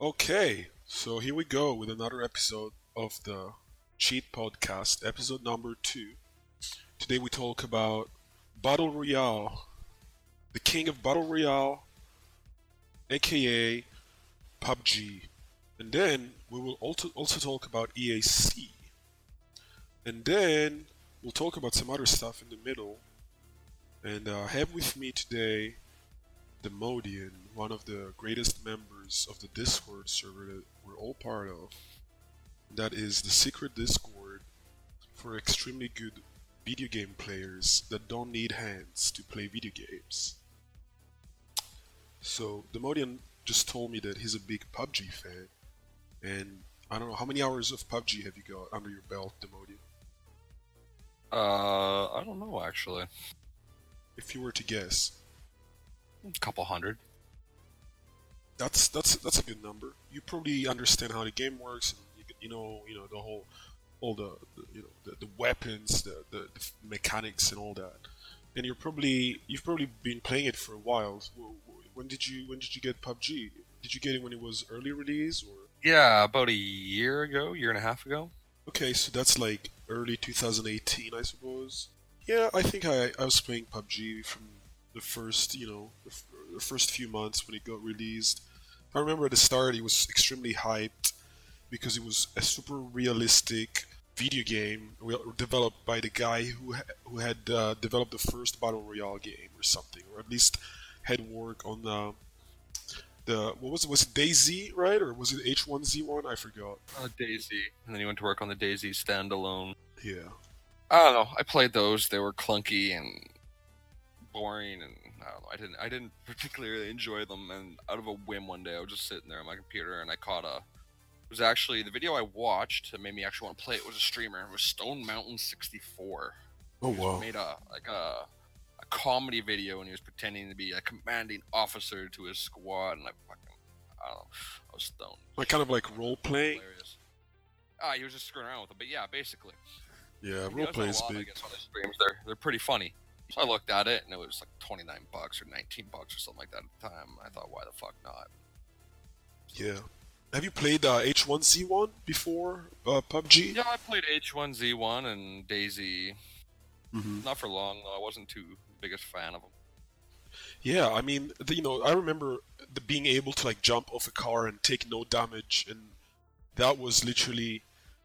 Okay, so here we go with another episode of the Cheat Podcast, episode number two. Today we talk about Battle Royale, the king of Battle Royale, aka PUBG. And then we will also, also talk about EAC. And then we'll talk about some other stuff in the middle. And uh, have with me today Demodian, one of the greatest members of the Discord server that we're all part of. That is the secret Discord for extremely good video game players that don't need hands to play video games. So Demodian just told me that he's a big PUBG fan, and I don't know how many hours of PUBG have you got under your belt, Demodian? Uh, I don't know actually. If you were to guess, A couple hundred. that's that's that's a good number. You probably understand how the game works, and you, you know you know the whole all the, the you know the, the weapons, the, the the mechanics, and all that. And you're probably you've probably been playing it for a while. Wh- wh- When did you when did you get PUBG? Did you get it when it was early release or? Yeah, about a year ago, year and a half ago. Okay, so that's like early 2018, I suppose. Yeah, I think I, I was playing PUBG from the first, you know, the, f- the first few months when it got released. I remember at the start it was extremely hyped because it was a super realistic video game developed by the guy who ha- who had uh, developed the first battle royale game or something, or at least had work on the the what was it? Was it DayZ right, or was it H1Z1? I forgot. Uh, DayZ, and then he went to work on the DayZ standalone. Yeah. I don't know. I played those. They were clunky and boring, and I don't know. I didn't. I didn't particularly enjoy them. And out of a whim, one day I was just sitting there on my computer, and I caught a. It was actually the video I watched that made me actually want to play it. Was a streamer. It was Stone Mountain sixty four. Oh wow. made a like a a comedy video and he was pretending to be a commanding officer to his squad and I fucking I don't know I was stoned. Like kind of like role playing. Hilarious. Ah, he was just screwing around with it, but yeah, basically. Yeah, role play I big. guess, on streams. They're they're pretty funny. So I looked at it and it was like twenty nine bucks or nineteen bucks or something like that at the time. I thought, why the fuck not? Yeah. Have you played uh, H1Z1 before uh, PUBG? Yeah, I played H1Z1 and DayZ. hmm Not for long though. I wasn't too biggest fan of them. Yeah, I mean, the, you know, I remember the being able to like jump off a car and take no damage, and that was literally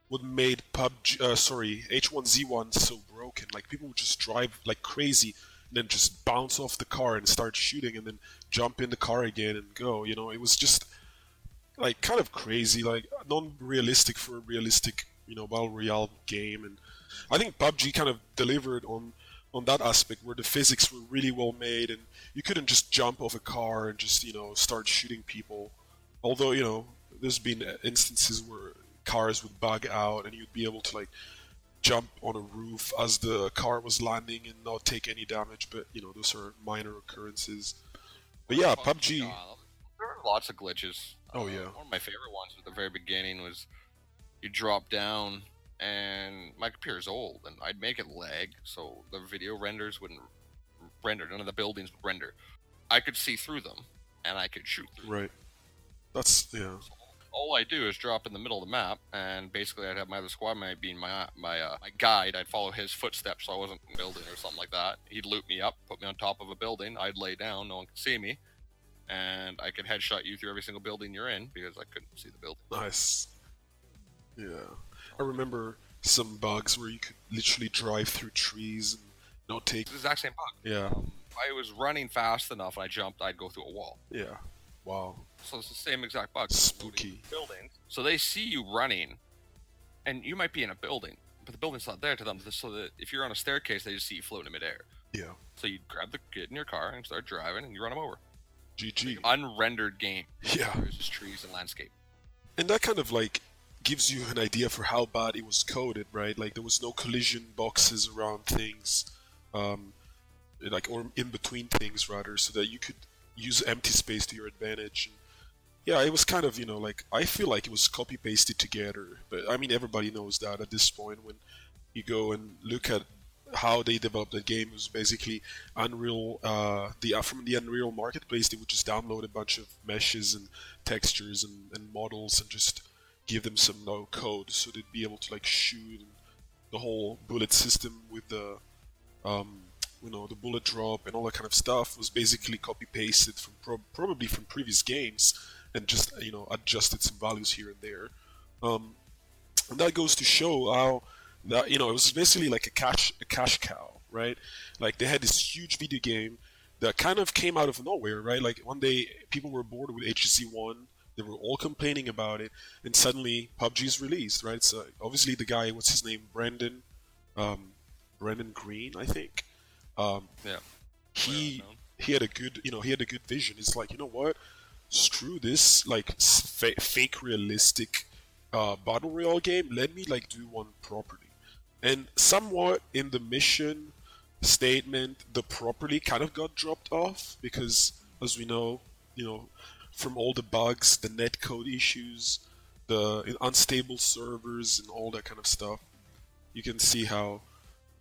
what made PUBG, uh, sorry, H1Z1 so broken. Like people would just drive like crazy, and then just bounce off the car and start shooting, and then jump in the car again and go. You know, it was just like kind of crazy, like non-realistic for a realistic, you know, battle royale game. And I think PUBG kind of delivered on on that aspect where the physics were really well made and you couldn't just jump off a car and just you know start shooting people. Although you know there's been instances where cars would bug out and you'd be able to like jump on a roof as the car was landing and not take any damage. But you know those are minor occurrences. But yeah, PUBG. There were lots of glitches. Oh, Uh, yeah. One of my favorite ones at the very beginning was you drop down and my computer's old and I'd make it lag so the video renders wouldn't render. None of the buildings would render. I could see through them and I could shoot through. them. Right. That's yeah. All I do is drop in the middle of the map and basically I'd have my other squad mate being my my uh, my guide. I'd follow his footsteps so I wasn't building or something like that. He'd loot me up, put me on top of a building. I'd lay down, no one could see me. And I could headshot you through every single building you're in because I couldn't see the building. Nice. Yeah. I remember some bugs where you could literally drive through trees and not take. It's the exact same bug. Yeah. Um, I was running fast enough and I jumped, I'd go through a wall. Yeah. Wow. So it's the same exact bug. Spooky. Buildings. So they see you running, and you might be in a building, but the building's not there to them. So that if you're on a staircase, they just see you floating in midair. Yeah. So you grab the kid in your car and start driving, and you run them over. GG. Unrendered game. Yeah. There's just trees and landscape. And that kind of like gives you an idea for how bad it was coded, right? Like there was no collision boxes around things, um, like or in between things rather, so that you could use empty space to your advantage. Yeah, it was kind of you know like I feel like it was copy pasted together, but I mean everybody knows that at this point when you go and look at how they developed the game it was basically Unreal. Uh, the uh, from the Unreal Marketplace, they would just download a bunch of meshes and textures and, and models and just give them some no code, so they'd be able to like shoot the whole bullet system with the um, you know the bullet drop and all that kind of stuff was basically copy pasted from pro- probably from previous games and just you know adjusted some values here and there. Um, and that goes to show how that you know it was basically like a cash a cash cow, right? Like they had this huge video game that kind of came out of nowhere, right? Like one day people were bored with HZ1, they were all complaining about it, and suddenly PUBG is released, right? So obviously the guy, what's his name, Brendan, um, Brendan Greene, I think. Um, Yeah. he he had a good you know he had a good vision. It's like you know what, screw this like fa- fake realistic uh, battle royale game. Let me like do one properly. And somewhat in the mission statement, the properly kind of got dropped off because, as we know, you know, from all the bugs, the netcode issues, the unstable servers, and all that kind of stuff, you can see how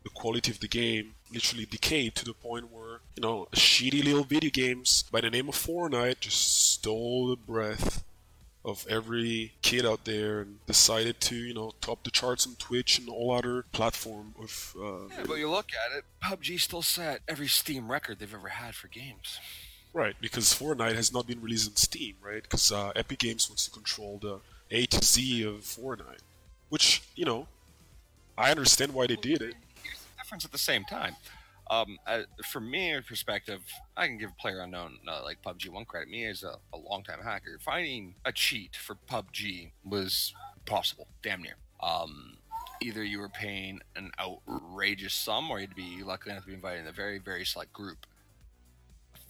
the quality of the game literally decayed to the point where, you know, a shitty little video games by the name of Fortnite just stole the breath of every kid out there and decided to, you know, top the charts on Twitch and all other platform of. Uh, Yeah, but you look at it, PUBG still set every Steam record they've ever had for games. Right, because Fortnite has not been released on Steam, right? Because uh, Epic Games wants to control the A to Z of Fortnite, which you know, I understand why they did it. At the same time. Um, uh, from me perspective, I can give Player Unknown uh, like PUBG one credit. Me as a, a longtime hacker, finding a cheat for PUBG was possible, damn near. Um, either you were paying an outrageous sum, or you'd be lucky enough to be invited in a very, very select group.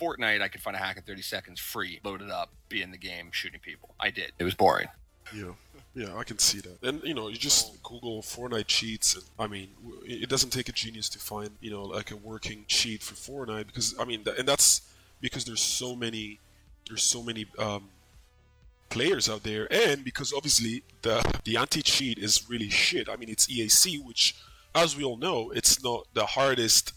Fortnite, I could find a hack in 30 seconds, free, load it up, be in the game, shooting people. I did. It was boring. Yeah, yeah, I can see that. And you know, you just Google Fortnite cheats, and I mean, it doesn't take a genius to find you know like a working cheat for Fortnite because I mean, and that's because there's so many, there's so many um, players out there, and because obviously the the anti cheat is really shit. I mean, it's EAC, which, as we all know, it's not the hardest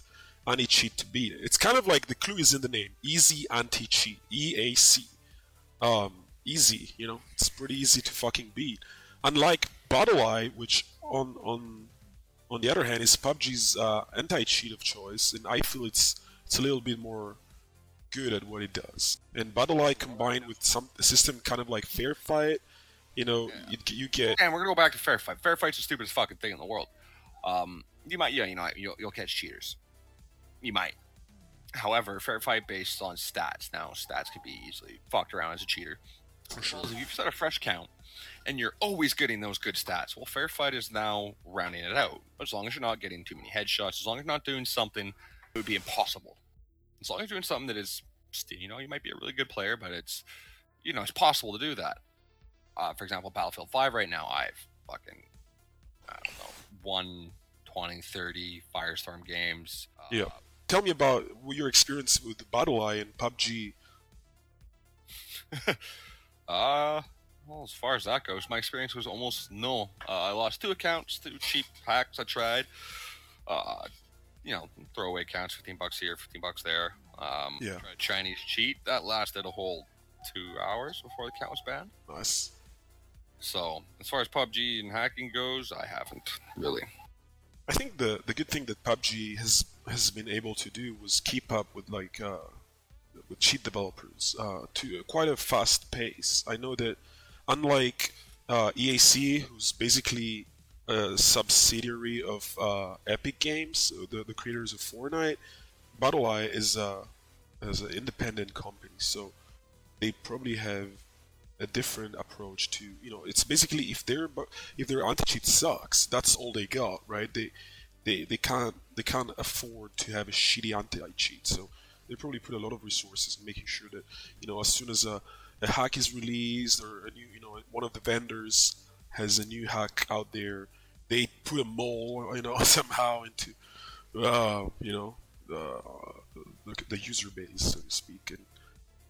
anti cheat to beat. It's kind of like the clue is in the name: easy anti cheat, EAC um, easy. You know, it's pretty easy to fucking beat. Unlike BattlEye, which on on on the other hand is PUBG's uh, anti-cheat of choice, and I feel it's it's a little bit more good at what it does. And BattlEye combined with some a system kind of like Fair Fight, you know, you, you get And we're gonna go back to fair fight. Fair fight's the stupidest fucking thing in the world. Um, you might, yeah, you know, you'll, you'll catch cheaters. You might. However, fair fight based on stats. Now, stats could be easily fucked around as a cheater. For sure. If you've set a fresh count and you're always getting those good stats, well, fair fight is now rounding it out. As long as you're not getting too many headshots, as long as you're not doing something that would be impossible. As long as you're doing something that is, you know, you might be a really good player, but it's, you know, it's possible to do that. Uh, for example, Battlefield 5 right now, I've fucking, I don't know, won 20, 30 Firestorm games. Uh, Yeah. Tell me about your experience with BattlEye and PUBG. Uh, well, as far as that goes, my experience was almost no. Uh, I lost two accounts, two cheap hacks I tried. Uh, you know, throwaway accounts, 15 bucks here, 15 bucks there. Um, Yeah. tried Chinese cheat. That lasted a whole two hours before the account was banned. Nice. So, as far as PUBG and hacking goes, I haven't really. I think the the good thing that PUBG has has been able to do was keep up with like uh, with cheat developers uh, to quite a fast pace. I know that unlike uh, EAC, who's basically a subsidiary of uh, Epic Games, the the creators of Fortnite, BattlEye is uh, is an independent company, so they probably have a different approach to you know it's basically if their if their anti cheat sucks that's all they got right? They they they can't they can't afford to have a shitty anti cheat so they probably put a lot of resources in making sure that you know as soon as a, a hack is released or a new you know one of the vendors has a new hack out there they put a mole you know somehow into uh, you know the, the user base so to speak and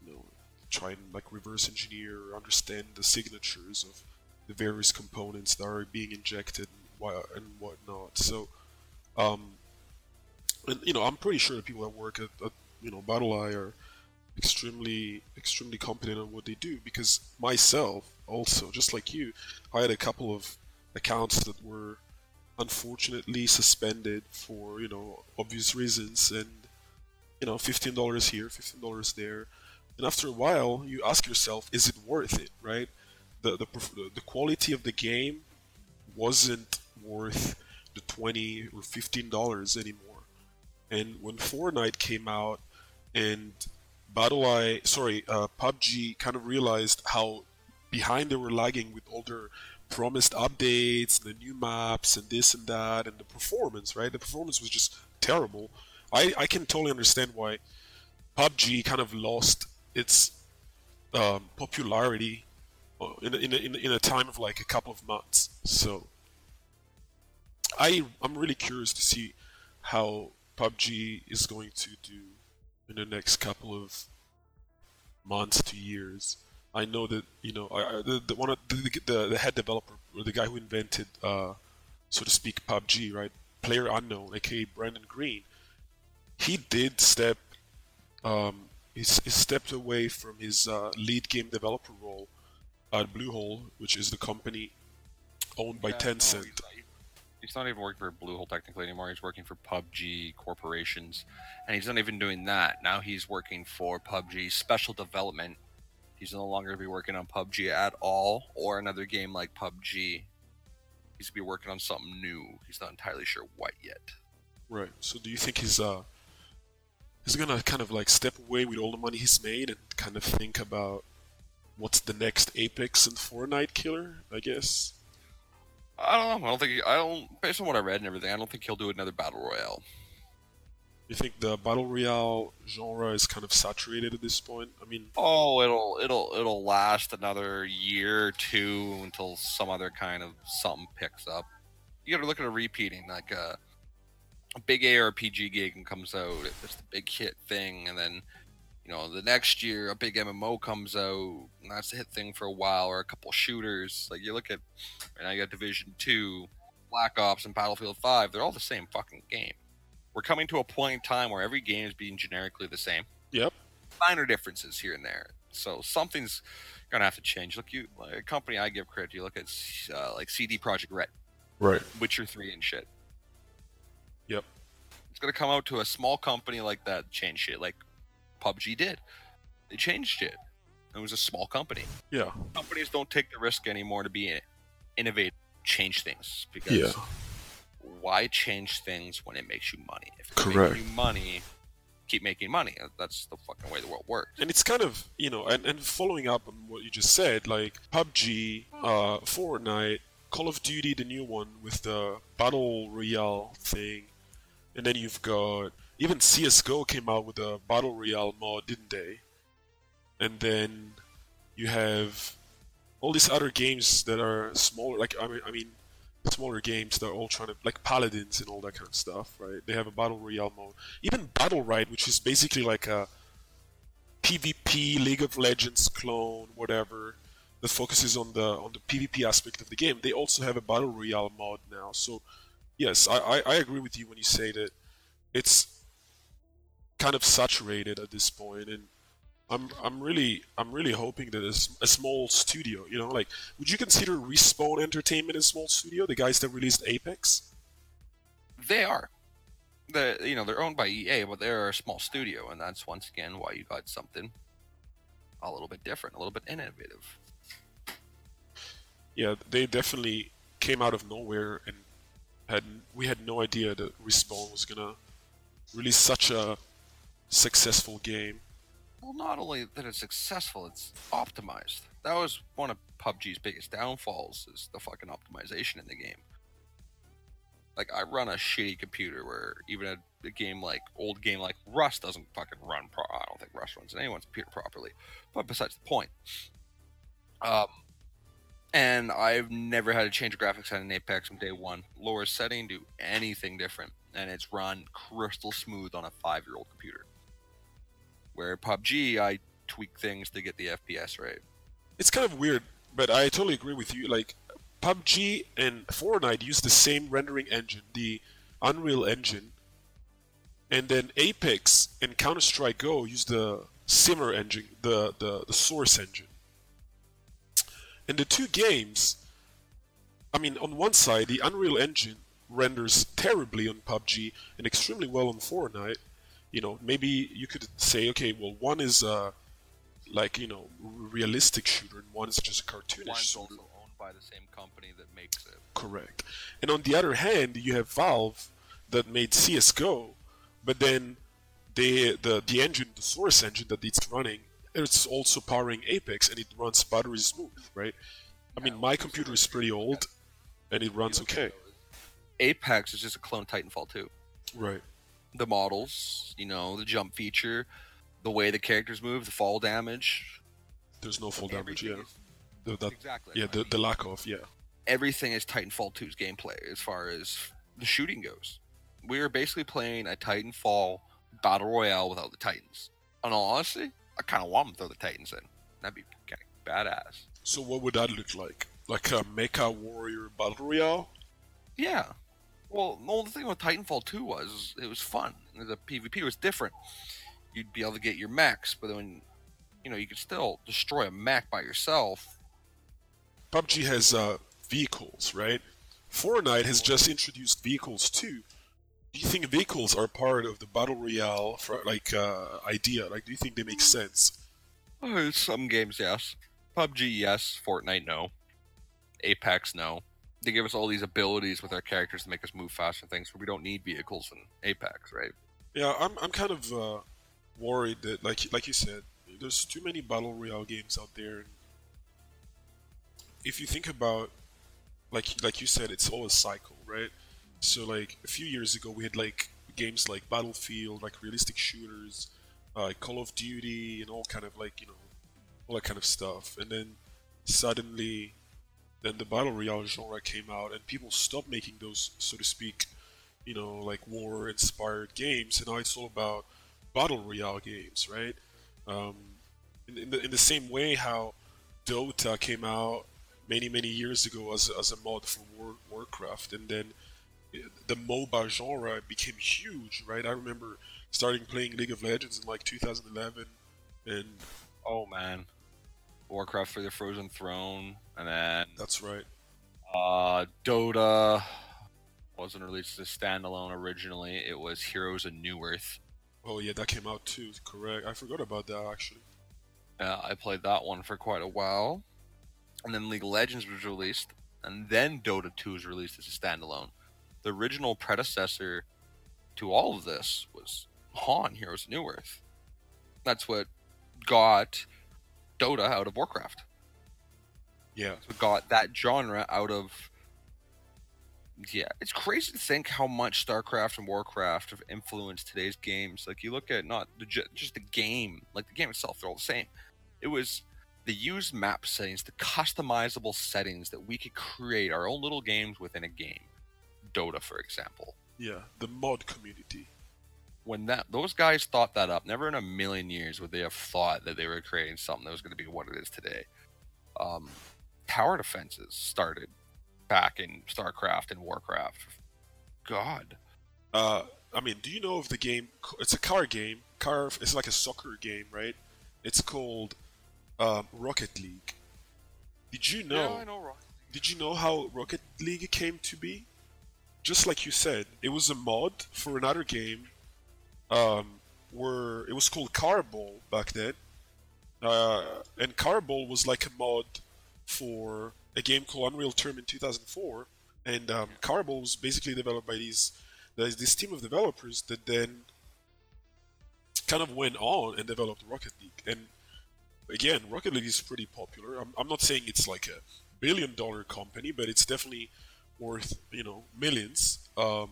you know try and like reverse engineer or understand the signatures of the various components that are being injected and, and whatnot. So, um, and you know, I'm pretty sure the people that work at, at you know BattlEye are extremely extremely competent on what they do because myself also just like you i had a couple of accounts that were unfortunately suspended for you know obvious reasons and you know $15 here $15 there. And after a while you ask yourself is it worth it right? The the, the quality of the game wasn't worth the 20 or $15 anymore. And when Fortnite came out and BattlEye, sorry, uh, PUBG kind of realized how behind they were lagging with all their promised updates, the new maps, and this and that, and the performance. Right, the performance was just terrible. I I can totally understand why PUBG kind of lost its um, popularity uh, in a, in, a, in a time of like a couple of months. So I I'm really curious to see how PUBG is going to do in the next couple of months to years. I know that you know I, the, the one of the, the, the head developer or the guy who invented, uh, so to speak, PUBG, right? Player Unknown, aka Brendan Greene. He did step, um, he, he stepped away from his uh, lead game developer role at Bluehole, which is the company owned by yeah, Tencent. No, he's not even working for Bluehole technically anymore. He's working for PUBG corporations, and he's not even doing that. Now he's working for PUBG special development. He's no longer be working on PUBG at all, or another game like PUBG. He's be working on something new. He's not entirely sure what yet. Right. So, do you think he's uh he's gonna kind of like step away with all the money he's made and kind of think about what's the next Apex and Fortnite killer? I guess. I don't know. I don't think. He, I don't. Based on what I read and everything, I don't think he'll do another battle royale. You think the battle royale genre is kind of saturated at this point? I mean, oh, it'll it'll it'll last another year or two until some other kind of something picks up. You got to look at a repeating like a, uh, a big ARPG game comes out. It's the big hit thing, and then you know, the next year a big MMO comes out, and that's a hit thing for a while, or a couple shooters. Like you look at, and I got Division Two, Black Ops, and Battlefield Five. They're all the same fucking game. We're coming to a point in time where every game is being generically the same. Yep. Minor differences here and there. So something's gonna have to change. Look, you like, a company I give credit. to, You look at uh, like CD Projekt Red, right? Witcher Three and shit. Yep. It's gonna come out to a small company like that, change shit. Like PUBG did. They changed it. It was a small company. Yeah. Companies don't take the risk anymore to be innovative, change things because yeah. why change things when it makes you money? If it's Correct. making you money, keep making money. That's the fucking way the world works. And it's kind of you know, and, and following up on what you just said, like PUBG, uh, Fortnite, Call of Duty, the new one with the battle royale thing, and then you've got even CS:GO came out with a battle royale mod, didn't they? And then you have all these other games that are smaller. Like I mean, I mean, smaller games that are all trying to like Paladins and all that kind of stuff, right? They have a battle royale mode. Even Battlerite, which is basically like a PvP League of Legends clone, whatever, that focuses on the on the PvP aspect of the game. They also have a battle royale mod now. So yes, I, I, I agree with you when you say that it's kind of saturated at this point, and I'm I'm really I'm really hoping that a, a, small studio, you know, like would you consider Respawn Entertainment a small studio, the guys that released Apex? They are. The you know they're owned by EA, but they're a small studio, and that's once again why you got something a little bit different, a little bit innovative. Yeah, they definitely came out of nowhere, and had we had no idea that Respawn was gonna release such a successful game. Well, not only that it's successful, it's optimized. That was one of PUBG's biggest downfalls is the fucking optimization in the game. Like I run a shitty computer where even a, a game like old game like Rust doesn't fucking run. Pro- I don't think Rust runs in anyone's computer properly. But besides the point, um, and I've never had to change graphics on an Apex from day one. Lower setting, do anything different, and it's run crystal smooth on a five-year-old computer. Where PUBG, I tweak things to get the FPS right. It's kind of weird, but I totally agree with you. Like PUBG and Fortnite use the same rendering engine, the Unreal Engine, and then Apex and Counter Strike Go use the Simmer engine, the, the the Source engine. And the two games, I mean, on one side, the Unreal Engine renders terribly on PUBG and extremely well on Fortnite. You know, maybe you could say, okay, well, one is uh, like you know realistic shooter, and one is just a cartoonish One's shooter. also owned by the same company that makes it. Correct. And on the other hand, you have Valve that made CS:GO, but then they the the engine, the source engine that it's running, it's also powering Apex, and it runs buttery smooth, right? I mean, my computer is pretty old, and it runs You look at okay. Apex is just a clone Titanfall 2. Right. The models, you know, the jump feature, the way the characters move, the fall damage. There's no fall damage. Yeah. is- The, that, exactly. yeah. I The, mean, the lack of. Yeah. everything is Titanfall 2's gameplay as far as the shooting goes. We are basically playing a Titanfall battle royale without the Titans. And honestly, I kind of want them to throw the Titans in. That'd be kind of badass. So what would that look like? Like a MechWarrior Battle Royale? Yeah. Well, the only thing with Titanfall 2 was it was fun. The PvP was different. You'd be able to get your mechs, but then, you know, you could still destroy a mech by yourself. PUBG has uh, vehicles, right? Fortnite has just introduced vehicles too. Do you think vehicles are part of the battle royale for, like uh, idea? Like, do you think they make sense? Uh, Some games, yes. PUBG, yes. Fortnite, no. Apex, no. They give us all these abilities with our characters to make us move faster and things, but we don't need vehicles in Apex, right? Yeah, I'm I'm kind of uh, worried that, like like you said, there's too many battle royale games out there. If you think about, like like you said, it's all a cycle, right? So like a few years ago, we had like games like Battlefield, like realistic shooters, uh, Call of Duty, and all kind of like you know, all that kind of stuff. And then suddenly, then the battle royale genre came out, and people stopped making those, so to speak, you know, like war-inspired games, and now it's all about battle royale games, right? Um, in, in, the, in the same way how Dota came out many many years ago as, as a mod for War, Warcraft, and then the MOBA genre became huge, right? I remember starting playing League of Legends in like 2011, and Oh, man. Warcraft for the Frozen Throne, and then that's right. uh, Dota wasn't released as a standalone originally. It was Heroes of Newerth. Oh yeah, that came out too. Correct. I forgot about that actually. Uh, I played that one for quite a while. And then League of Legends was released. And then Dota 2 was released as a standalone. The original predecessor to all of this was Han, Heroes of Newerth. That's what got Dota out of Warcraft. Yeah. What got that genre out of. Yeah, it's crazy to think how much StarCraft and Warcraft have influenced today's games. Like you look at not the, just the game, like the game itself, they're all the same. It was the used map settings, the customizable settings that we could create our own little games within a game. Dota, for example. Yeah. The mod community. When that those guys thought that up, never in a million years would they have thought that they were creating something that was going to be what it is today. Um, tower defenses started back in StarCraft and Warcraft. God, Uh, I mean, do you know of the game? It's a car game. Car. It's like a soccer game, right? It's called um, Rocket League. Did you know? Yeah, I know. Did you know how Rocket League came to be? Just like you said, it was a mod for another game. Um, where it was called Car Ball back then, uh, and Car Ball was like a mod for a game called Unreal Tournament 2004. And um, was basically developed by these this team of developers that then kind of went on and developed Rocket League. And again, Rocket League is pretty popular. I'm, I'm not saying it's like a billion dollar company, but it's definitely worth you know millions. Um,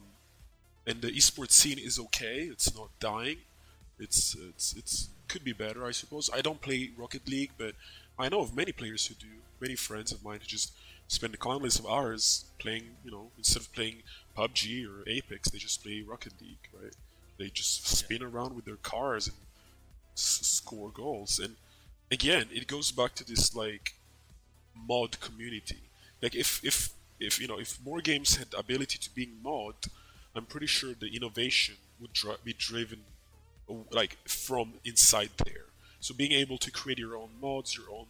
and the esports scene is okay. It's not dying. It's it's it's could be better, I suppose. I don't play Rocket League, but I know of many players who do. Many friends of mine who just spend countless of hours playing. You know, instead of playing PUBG or Apex, they just play Rocket League, right? They just spin around with their cars and s- score goals. And again, it goes back to this like mod community. Like if if if you know if more games had the ability to being mod, I'm pretty sure the innovation would dri- be driven like from inside there. So being able to create your own mods, your own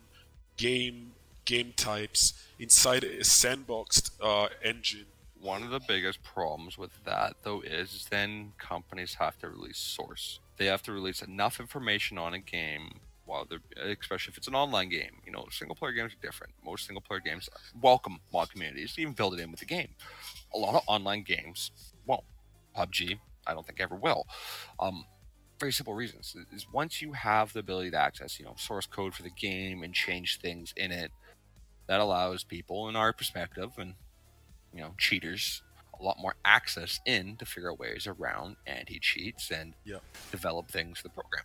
game game types inside a sandboxed uh, engine. One of the biggest problems with that, though, is then companies have to release source. They have to release enough information on a game while they're, especially if it's an online game. You know, single player games are different. Most single player games welcome mod communities, even build it in with the game. A lot of online games. PUBG, I don't think ever will. Um, very simple reasons is once you have the ability to access, you know, source code for the game and change things in it, that allows people, in our perspective, and you know, cheaters a lot more access in to figure out ways around anti cheats and Yeah. develop things for the program.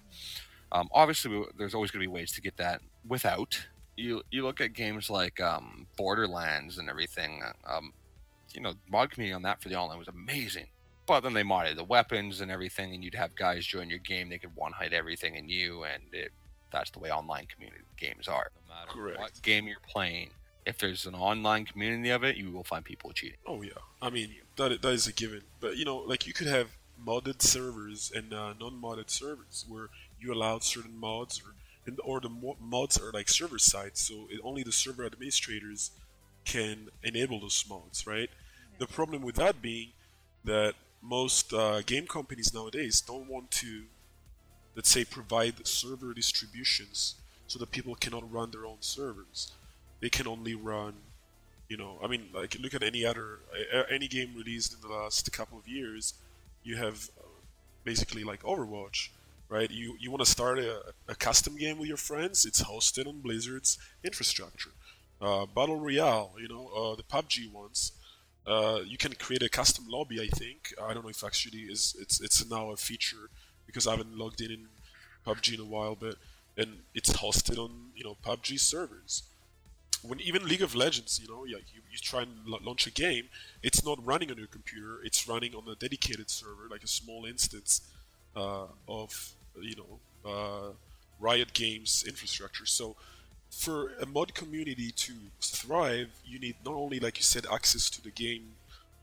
Um, obviously, we- there's always going to be ways to get that without. You you look at games like um, Borderlands and everything. Um, you know, mod community on that for the online was amazing. But then they modded the weapons and everything, and you'd have guys join your game. They could one hit everything in you, and it, that's the way online community games are. No matter Correct. what game you're playing, if there's an online community of it, you will find people cheating. Oh yeah, I mean that that is a given. But you know, like you could have modded servers and uh, non-modded servers where you allowed certain mods, or and, or the mo- mods are like server side, so it, only the server administrators can enable those mods, right? The problem with that being that most uh, game companies nowadays don't want to, let's say, provide server distributions so that people cannot run their own servers. They can only run you know i mean like look at any other any game released in the last couple of years. You have uh, basically like overwatch right? You you want to start a, a custom game with your friends? It's hosted on blizzard's infrastructure. Uh, battle royale you know uh, the pubg ones uh, you can create a custom lobby i think i don't know if actually is it's it's now a feature because i haven't logged in in pubg in a while but and it's hosted on you know pubg servers when even League of Legends, you know, yeah, you, you try and la- launch a game, it's not running on your computer. It's running on a dedicated server, like a small instance uh, of you know uh, Riot Games infrastructure. So for a mod community to thrive, you need not only, like you said, access to the game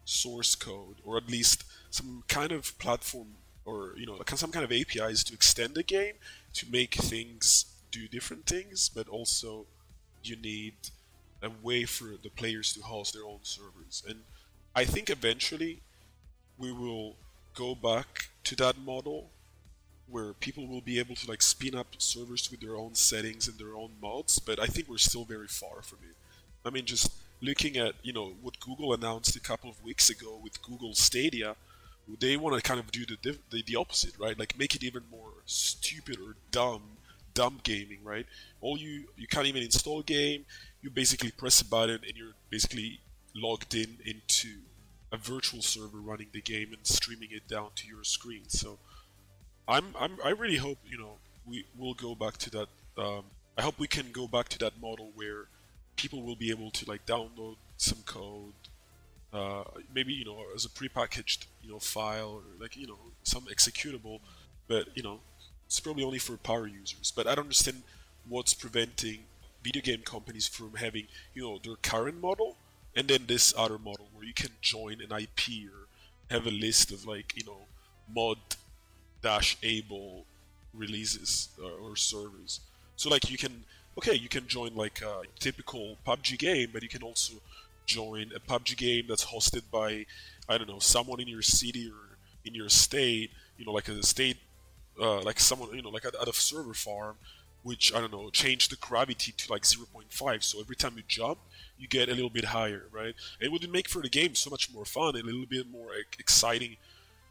source code, or at least some kind of platform, or you know, some kind of APIs to extend the game to make things do different things, but also you need a way for the players to host their own servers. And I think eventually we will go back to that model where people will be able to like spin up servers with their own settings and their own mods, but I think we're still very far from it. I mean just looking at, you know, what Google announced a couple of weeks ago with Google Stadia, they want to kind of do the, the the opposite, right? Like make it even more stupid or dumb dumb gaming, right? All you you can't even install a game. You basically press a button and you're basically logged in into a virtual server running the game and streaming it down to your screen. So I'm, I'm I really hope you know we will go back to that. Um, I hope we can go back to that model where people will be able to like download some code, uh, maybe you know as a prepackaged you know file or like you know some executable, but you know it's probably only for power users. But I don't understand what's preventing video game companies from having you know their current model and then this other model where you can join an IP or have a list of like you know mod dash able releases uh, or servers. So like you can okay you can join like a typical PUBG game, but you can also join a PUBG game that's hosted by I don't know someone in your city or in your state. You know like a state uh, like someone you know like at, at a server farm which I don't know change the gravity to like 0.5 so every time you jump you get a little bit higher right it would make for the game so much more fun and a little bit more exciting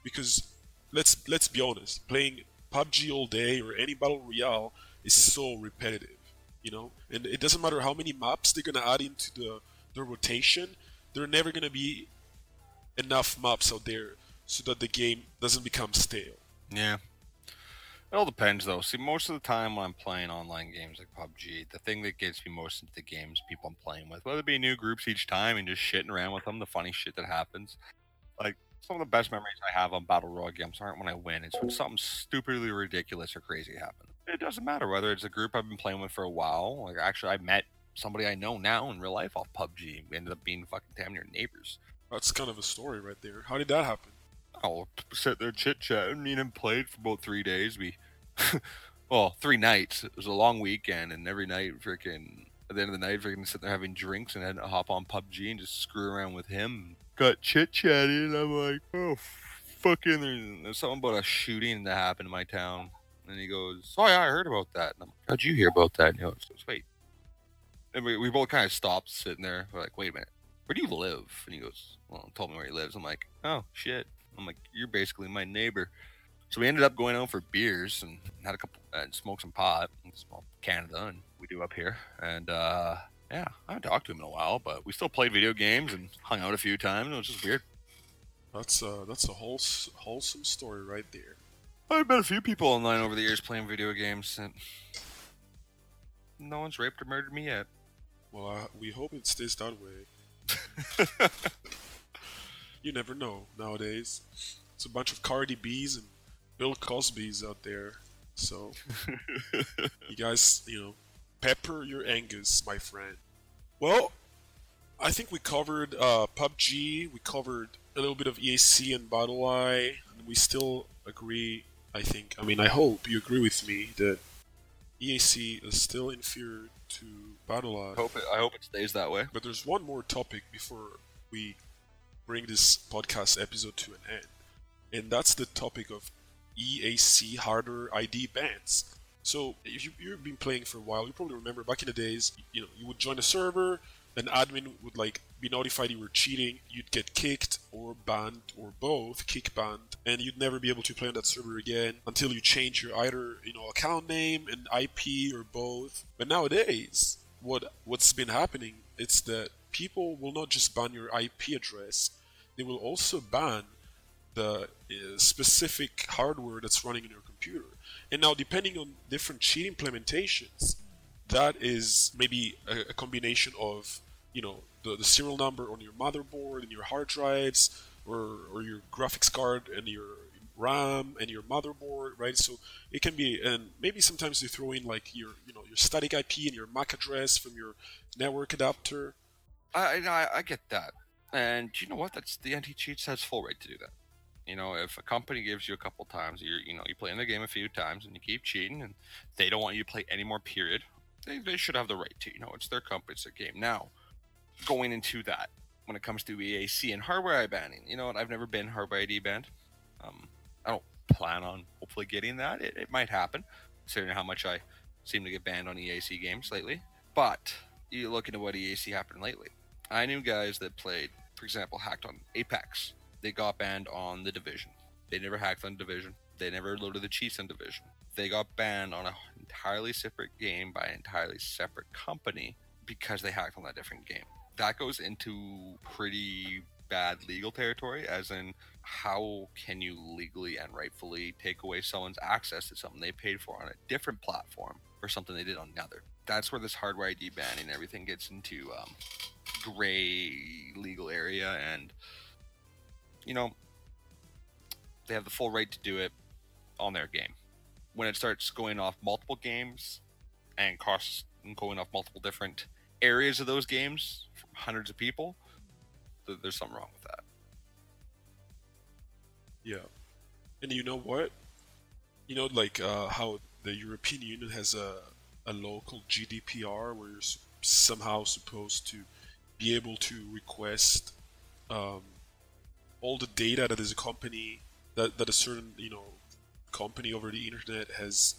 because let's let's be honest playing PUBG all day or any battle royale is so repetitive you know and it doesn't matter how many maps they're gonna add into the the rotation there are never gonna be enough maps out there so that the game doesn't become stale Yeah. It all depends, though. See, most of the time when I'm playing online games like PUBG, the thing that gets me most into the games people I'm playing with, whether it be new groups each time and just shitting around with them, the funny shit that happens. Like, some of the best memories I have on Battle Royale games aren't when I win, it's when something stupidly ridiculous or crazy happens. It doesn't matter whether it's a group I've been playing with for a while. Like, actually, I met somebody I know now in real life off PUBG. We ended up being fucking damn near neighbors. that's kind of a story right there how did that happen I'll sit there chit chatting. Me and him played for about three days. We, well, three nights. It was a long weekend, and every night, freaking at the end of the night, freaking sitting there having drinks and then hop on PUBG and just screw around with him. Got chit chatting. I'm like, oh, fucking. There's, there's something about a shooting that happened in my town. And he goes, oh yeah, I heard about that. And I'm like, how'd you hear about that? And he goes, wait. And we, we both kind of stopped sitting there. We're like, wait a minute, where do you live? And he goes, well, told me where he lives. I'm like, oh shit. I'm like, you're basically my neighbor. So we ended up going out for beers and had a couple and smoked some pot in Canada and we do up here. And uh, yeah, I haven't talked to him in a while, but we still played video games and hung out a few times. It was just weird. That's uh that's a whole wholesome story right there. I've met a few people online over the years playing video games, and no one's raped or murdered me yet. Well, uh, we hope it stays that way. you never know nowadays. It's a bunch of Cardi B's and Bill Cosby's out there. So you guys, you know, pepper your Angus, my friend. Well, I think we covered uh, PUBG. We covered a little bit of EAC and BattlEye, and we still agree. I think. I mean, I hope you agree with me that EAC is still inferior to BattlEye. I hope it, I hope it stays that way. But there's one more topic before we bring this podcast episode to an end, and that's the topic of EAC hardware ID bans. So if you, you've been playing for a while, you probably remember back in the days, you know, you would join a server, an admin would like be notified you were cheating, you'd get kicked or banned or both, kick banned, and you'd never be able to play on that server again until you change your either you know account name and IP or both. But nowadays, what what's been happening it's that people will not just ban your IP address, they will also ban the uh, specific hardware that's running in your computer. And now, depending on different cheat implementations, that is maybe a, a combination of you know the, the serial number on your motherboard and your hard drives or, or your graphics card and your RAM and your motherboard, right? So it can be, and maybe sometimes you throw in like your, you know, your static IP and your MAC address from your network adapter. I, I, I get that, and you know what? That's the anti-cheat has full right to do that. You know, if a company gives you a couple times, you you know, you play in the game a few times and you keep cheating, and they don't want you to play any more. Period. They, they should have the right to. You know, it's their company, it's their game. Now, going into that, when it comes to EAC and hardware ID banning, you know what? I've never been hardware ID banned. Um, I don't plan on hopefully getting that. It, it might happen, considering how much I seem to get banned on EAC games lately. But you look into what EAC happened lately. I knew guys that played, for example, hacked on Apex. They got banned on the Division. They never hacked on Division. They never loaded the cheats on Division. They got banned on an entirely separate game by an entirely separate company because they hacked on that different game. That goes into pretty bad legal territory, as in how can you legally and rightfully take away someone's access to something they paid for on a different platform or something they did on another? That's where this hardware ID banning and everything gets into um, gray legal area, and you know they have the full right to do it on their game. When it starts going off multiple games and costs going off multiple different areas of those games from hundreds of people, there's something wrong with that. Yeah, and you know what? You know, like uh, how the European Union has a a local GDPR where you're somehow supposed to be able to request um, all the data that is a company that, that a certain you know company over the internet has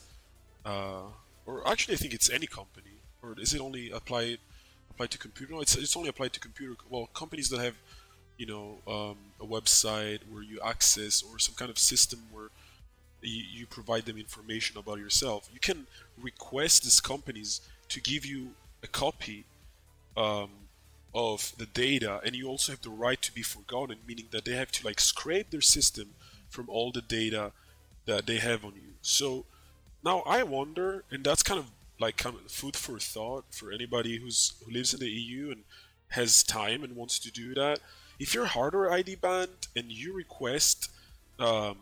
uh, or actually I think it's any company or is it only applied applied to computer? No it's, it's only applied to computer well companies that have you know um, a website where you access or some kind of system where you, you provide them information about yourself. You can request these companies to give you a copy um, of the data and you also have the right to be forgotten meaning that they have to like scrape their system from all the data that they have on you. So now i wonder and that's kind of like kind of food for thought for anybody who's who lives in the eu and has time and wants to do that. If you're hardware id banned and you request um,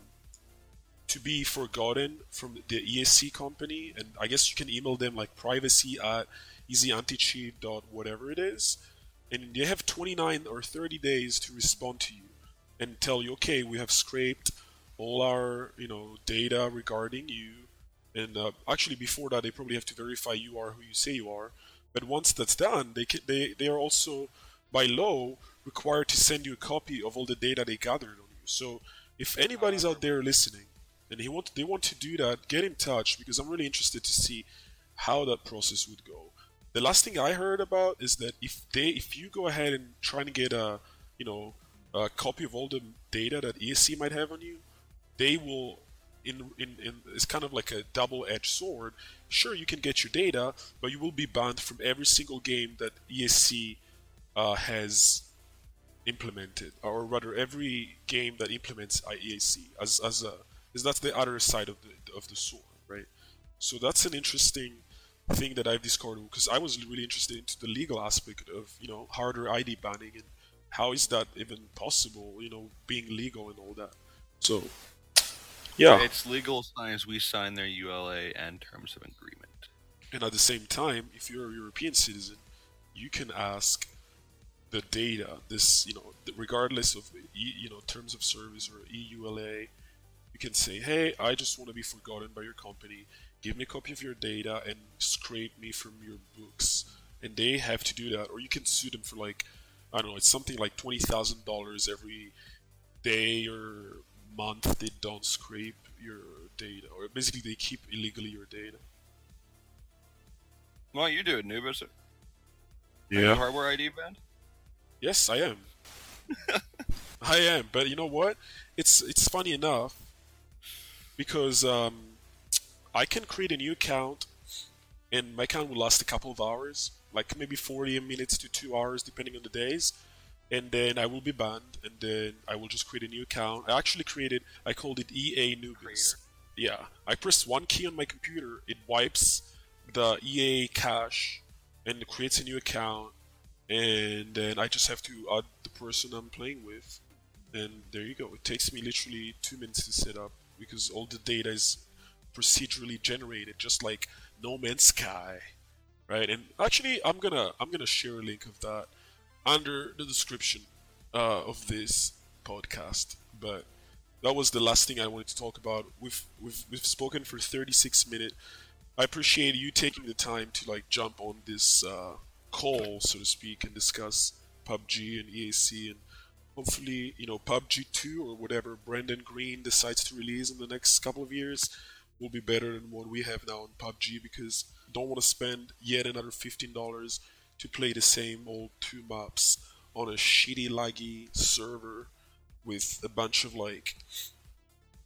to be forgotten from the ESC company, and I guess you can email them like privacy at easyanticheat dot whatever it is, and they have 29 or 30 days to respond to you. and tell you, okay, we have scraped all our you know data regarding you, and uh, actually before that they probably have to verify you are who you say you are. But once that's done, they can, they they are also by law required to send you a copy of all the data they gathered on you. So if anybody's out there listening and he want they want to do that, get in touch because I'm really interested to see how that process would go. The last thing I heard about is that if they if you go ahead and try to get a you know a copy of all the data that EAC might have on you, they will in, in, in it's kind of like a double-edged sword. Sure, you can get your data, but you will be banned from every single game that EAC uh, has implemented, or rather, every game that implements EAC as as a is that's the other side of the of the sword, right? So that's an interesting thing that I've discovered because I was really interested into the legal aspect of you know hardware ID banning and how is that even possible? You know, being legal and all that. So, yeah, It's legal as long as we sign their EULA and terms of agreement. and at the same time, if you're a European citizen, you can ask the data. This, you know, regardless of you know terms of service or EULA, you can say, "Hey, I just want to be forgotten by your company. Give me a copy of your data and scrape me from your books." And they have to do that, or you can sue them for like, I don't know, it's something like twenty thousand dollars every day or month they don't scrape your data, or basically they keep illegally your data. Don't you do it, noob? Is it? Are you hardware ID banned? Yes, I am. I am, but you know what? It's it's funny enough because um, I can create a new account, and my account will last a couple of hours, like maybe 40 minutes to two hours, depending on the days. And then I will be banned, and then I will just create a new account. I actually created, I called it EAnubis. Yeah, I press one key on my computer, it wipes the EA cache, and creates a new account, and then I just have to add the person I'm playing with, and there you go. It takes me literally two minutes to set up because all the data is procedurally generated, just like No Man's Sky, right? And actually, I'm gonna I'm gonna share a link of that under the description uh, of this podcast. But that was the last thing I wanted to talk about. We've we've we've spoken for 36 minutes. I appreciate you taking the time to like jump on this uh, call, so to speak, and discuss PUBG and EAC and hopefully, you know, PUBG 2 or whatever Brendan Greene decides to release in the next couple of years will be better than what we have now in PUBG because I don't want to spend yet another $15 to play the same old two maps on a shitty laggy server with a bunch of like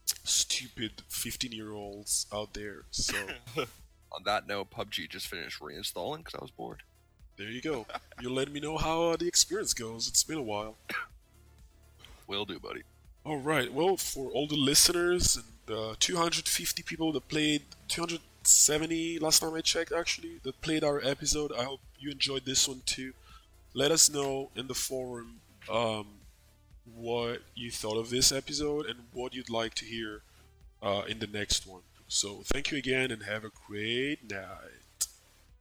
stupid 15 year olds out there. So On that note, PUBG just finished reinstalling because I was bored. there you go. You'll let me know how uh, the experience goes. It's been a while. Will do, buddy. All right. Well, for all the listeners and uh, 250 people that played, 270 last time I checked actually, that played our episode, I hope you enjoyed this one too. Let us know in the forum um, what you thought of this episode and what you'd like to hear uh, in the next one. So thank you again and have a great night.